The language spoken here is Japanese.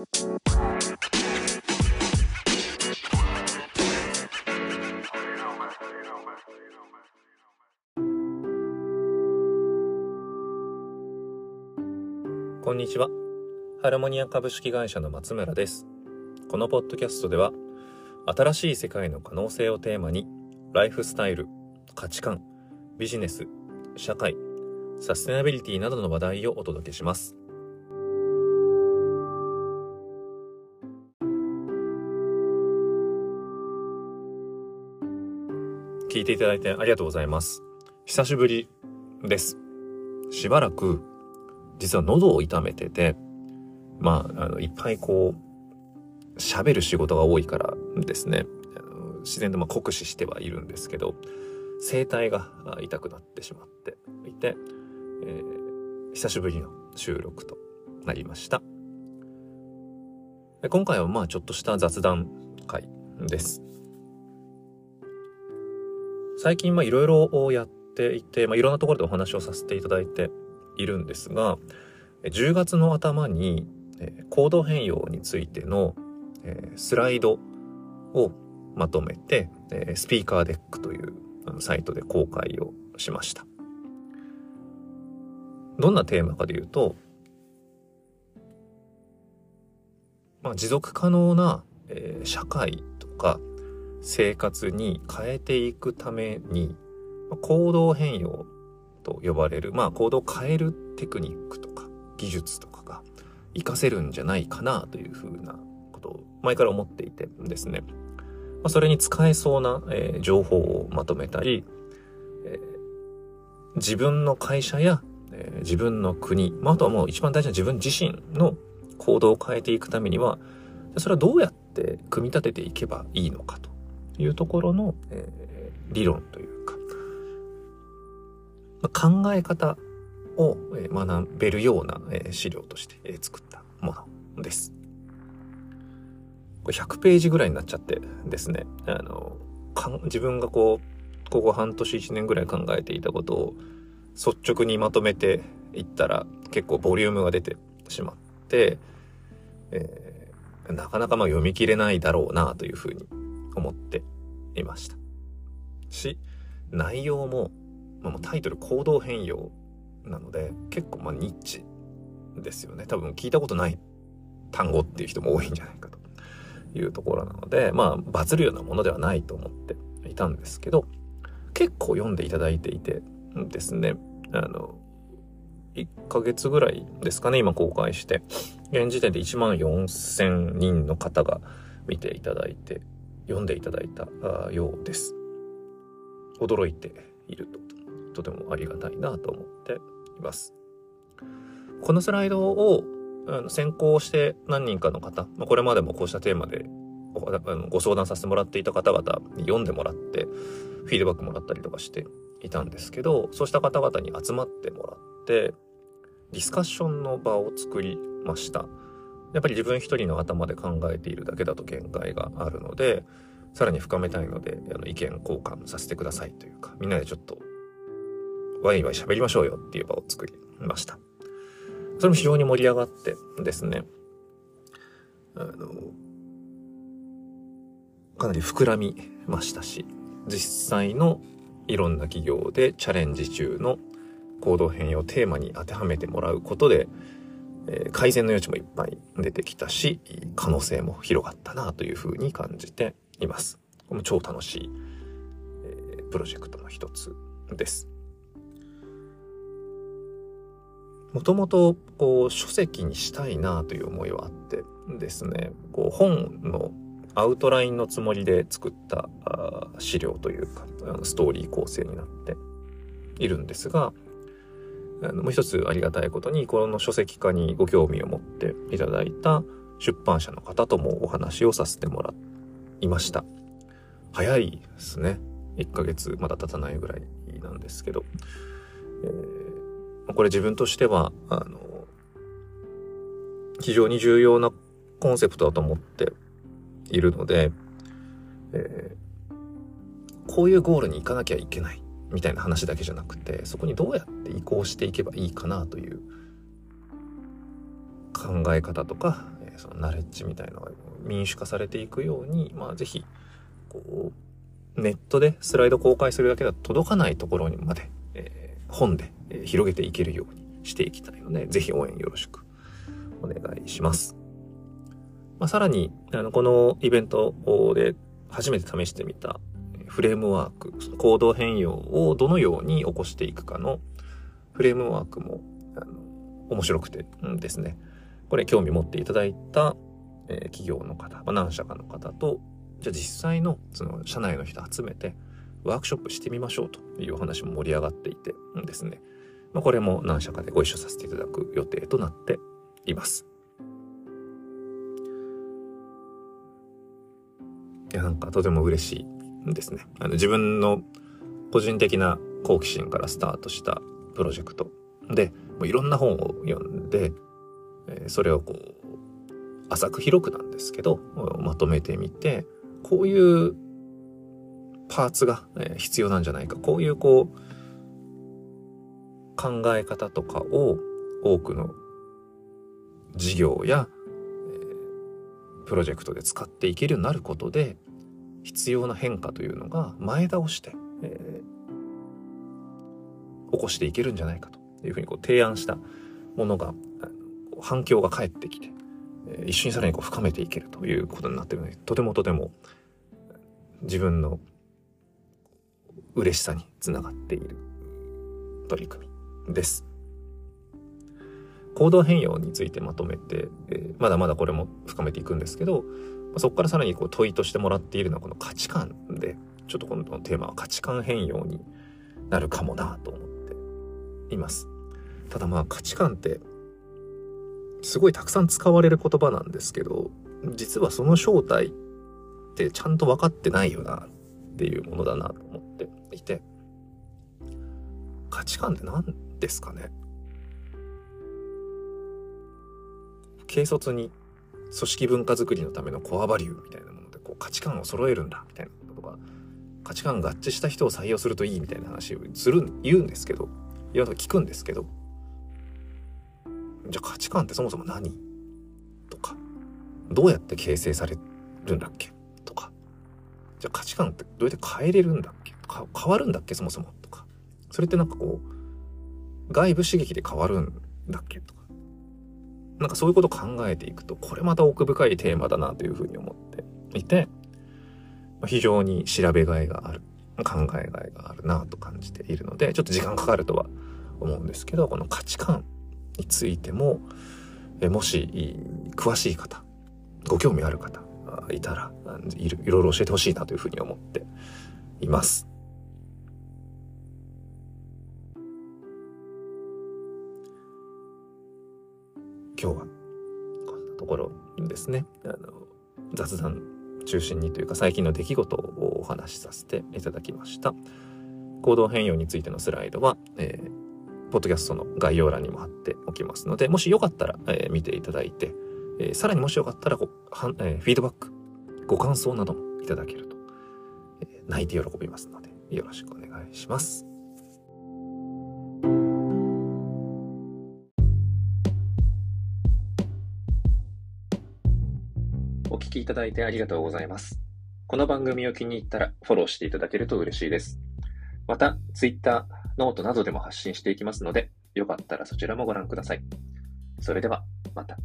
こんにちは。ハルモニア株式会社の松村です。このポッドキャストでは、新しい世界の可能性をテーマに、ライフスタイル、価値観、ビジネス、社会、サステナビリティなどの話題をお届けします。聞いていただいてありがとうございます。久しぶりです。しばらく、実は喉を痛めてて、まあ、あの、いっぱいこう、喋る仕事が多いからですね、自然とま酷使してはいるんですけど、声帯が痛くなってしまっていて、えー、久しぶりの収録となりました。今回はまあちょっとした雑談会です。最近いろいろやっていて、まあ、いろんなところでお話をさせていただいているんですが、10月の頭に、えー、コード変容についての、え、スライドをまとめて、え、スピーカーデックというサイトで公開をしました。どんなテーマかで言うと、まあ、持続可能な、え、社会とか生活に変えていくために、行動変容と呼ばれる、まあ、行動を変えるテクニックとか技術とかが活かせるんじゃないかなというふうなことを前から思っていてですね。まあ、それに使えそうな、えー、情報をまとめたり、えー、自分の会社や、えー、自分の国、まあ、あとはもう一番大事な自分自身の行動を変えていくためには、それはどうやって組み立てていけばいいのかというところの、えー、理論というか、まあ、考え方を学べるような資料として作ったものです。これ100ページぐらいになっちゃってですね、あの、自分がこう、ここ半年1年ぐらい考えていたことを率直にまとめていったら結構ボリュームが出てしまって、えー、なかなかまあ読み切れないだろうなというふうに思っていました。し、内容も、まあ、タイトル行動変容なので結構まあニッチですよね多分聞いたことない単語っていう人も多いんじゃないかというところなのでまあバズるようなものではないと思っていたんですけど結構読んでいただいていてですねあの1ヶ月ぐらいですかね今公開して現時点で1万4000人の方が見ていただいて読んでいただいたようです驚いているととてもありがたいなと思っています。このスライドを先行して何人かの方、これまでもこうしたテーマでご相談させてもらっていた方々に読んでもらってフィードバックもらったりとかしていたんですけどそうした方々に集まってもらってディスカッションの場を作りましたやっぱり自分一人の頭で考えているだけだと限界があるのでさらに深めたいのであの意見交換させてくださいというかみんなでちょっとワイワイ喋りましょうよっていう場を作りました。それも非常に盛り上がってですね、あの、かなり膨らみましたし、実際のいろんな企業でチャレンジ中の行動変容をテーマに当てはめてもらうことで、えー、改善の余地もいっぱい出てきたし、可能性も広がったなというふうに感じています。これも超楽しい、えー、プロジェクトの一つです。もともとこう書籍にしたいなという思いはあってですねこう本のアウトラインのつもりで作った資料というかストーリー構成になっているんですがもう一つありがたいことにこの書籍化にご興味を持っていただいた出版社の方ともお話をさせてもらいました。早いですね。1ヶ月まだ経たないぐらいなんですけど、えーこれ自分としては、あの、非常に重要なコンセプトだと思っているので、えー、こういうゴールに行かなきゃいけない。みたいな話だけじゃなくて、そこにどうやって移行していけばいいかなという考え方とか、そのナレッジみたいなのが民主化されていくように、まあ、ぜひこうネットでスライド公開するだけだと届かないところにまで、えー、本で、え、広げていけるようにしていきたいので、ぜひ応援よろしくお願いします。まあ、さらに、あの、このイベントで初めて試してみたフレームワーク、行動変容をどのように起こしていくかのフレームワークも、あの、面白くてですね。これ興味持っていただいた、えー、企業の方、まあ、何社かの方と、じゃあ実際のその社内の人集めてワークショップしてみましょうという話も盛り上がっていてですね。まあ、これも何社かでご一緒させていただく予定となっています。いや、なんかとても嬉しいですね。あの自分の個人的な好奇心からスタートしたプロジェクトで、もういろんな本を読んで、えそれをこう、浅く広くなんですけど、まとめてみて、こういうパーツが必要なんじゃないか。こういうこう、考え方とかを多くの事業や、えプロジェクトで使っていけるようになることで、必要な変化というのが前倒して、えー、起こしていけるんじゃないかというふうにこう提案したものが反響が返ってきて、え一緒にさらにこう深めていけるということになっているので、とてもとても自分の嬉しさにつながっている取り組みです。行動変容についてまとめて、えー、まだまだこれも深めていくんですけど、そこからさらにこう問いとしてもらっているのはこの価値観で、ちょっとこのテーマは価値観変容になるかもなと思っています。ただまあ価値観ってすごいたくさん使われる言葉なんですけど、実はその正体ってちゃんと分かってないよなっていうものだなと思っていて、価値観って何ですかね？軽率に組織文化づくりのためのコアバリューみたいなものでこう価値観を揃えるんだみたいなこととか価値観合致した人を採用するといいみたいな話をする言うんですけど言わ聞くんですけどじゃあ価値観ってそもそも何とか、どうやって形成されるんだっけとか、じゃあ価値観ってどうやって変えれるんだっけか変わるんだっけそもそもとか、それってなんかこう、外部刺激で変わるんだっけとか、なんかそういうことを考えていくと、これまた奥深いテーマだなというふうに思っていて、非常に調べがいがある、考えがいがあるなと感じているので、ちょっと時間かかるとは思うんですけど、この価値観についても、もし詳しい方、ご興味ある方いたらいろいろ教えてほしいなというふうに思っています。今日はこんなところですね。あの雑談中心にというか最近の出来事をお話しさせていただきました。行動変容についてのスライドは、えー、ポッドキャストの概要欄にも貼っておきますので、もしよかったら、えー、見ていただいて、えー、さらにもしよかったらごはん、えー、フィードバック、ご感想などもいただけると、え泣いて喜びますので、よろしくお願いします。お聞きいただいてありがとうございます。この番組を気に入ったらフォローしていただけると嬉しいです。また、Twitter、ノートなどでも発信していきますので、よかったらそちらもご覧ください。それでは、また。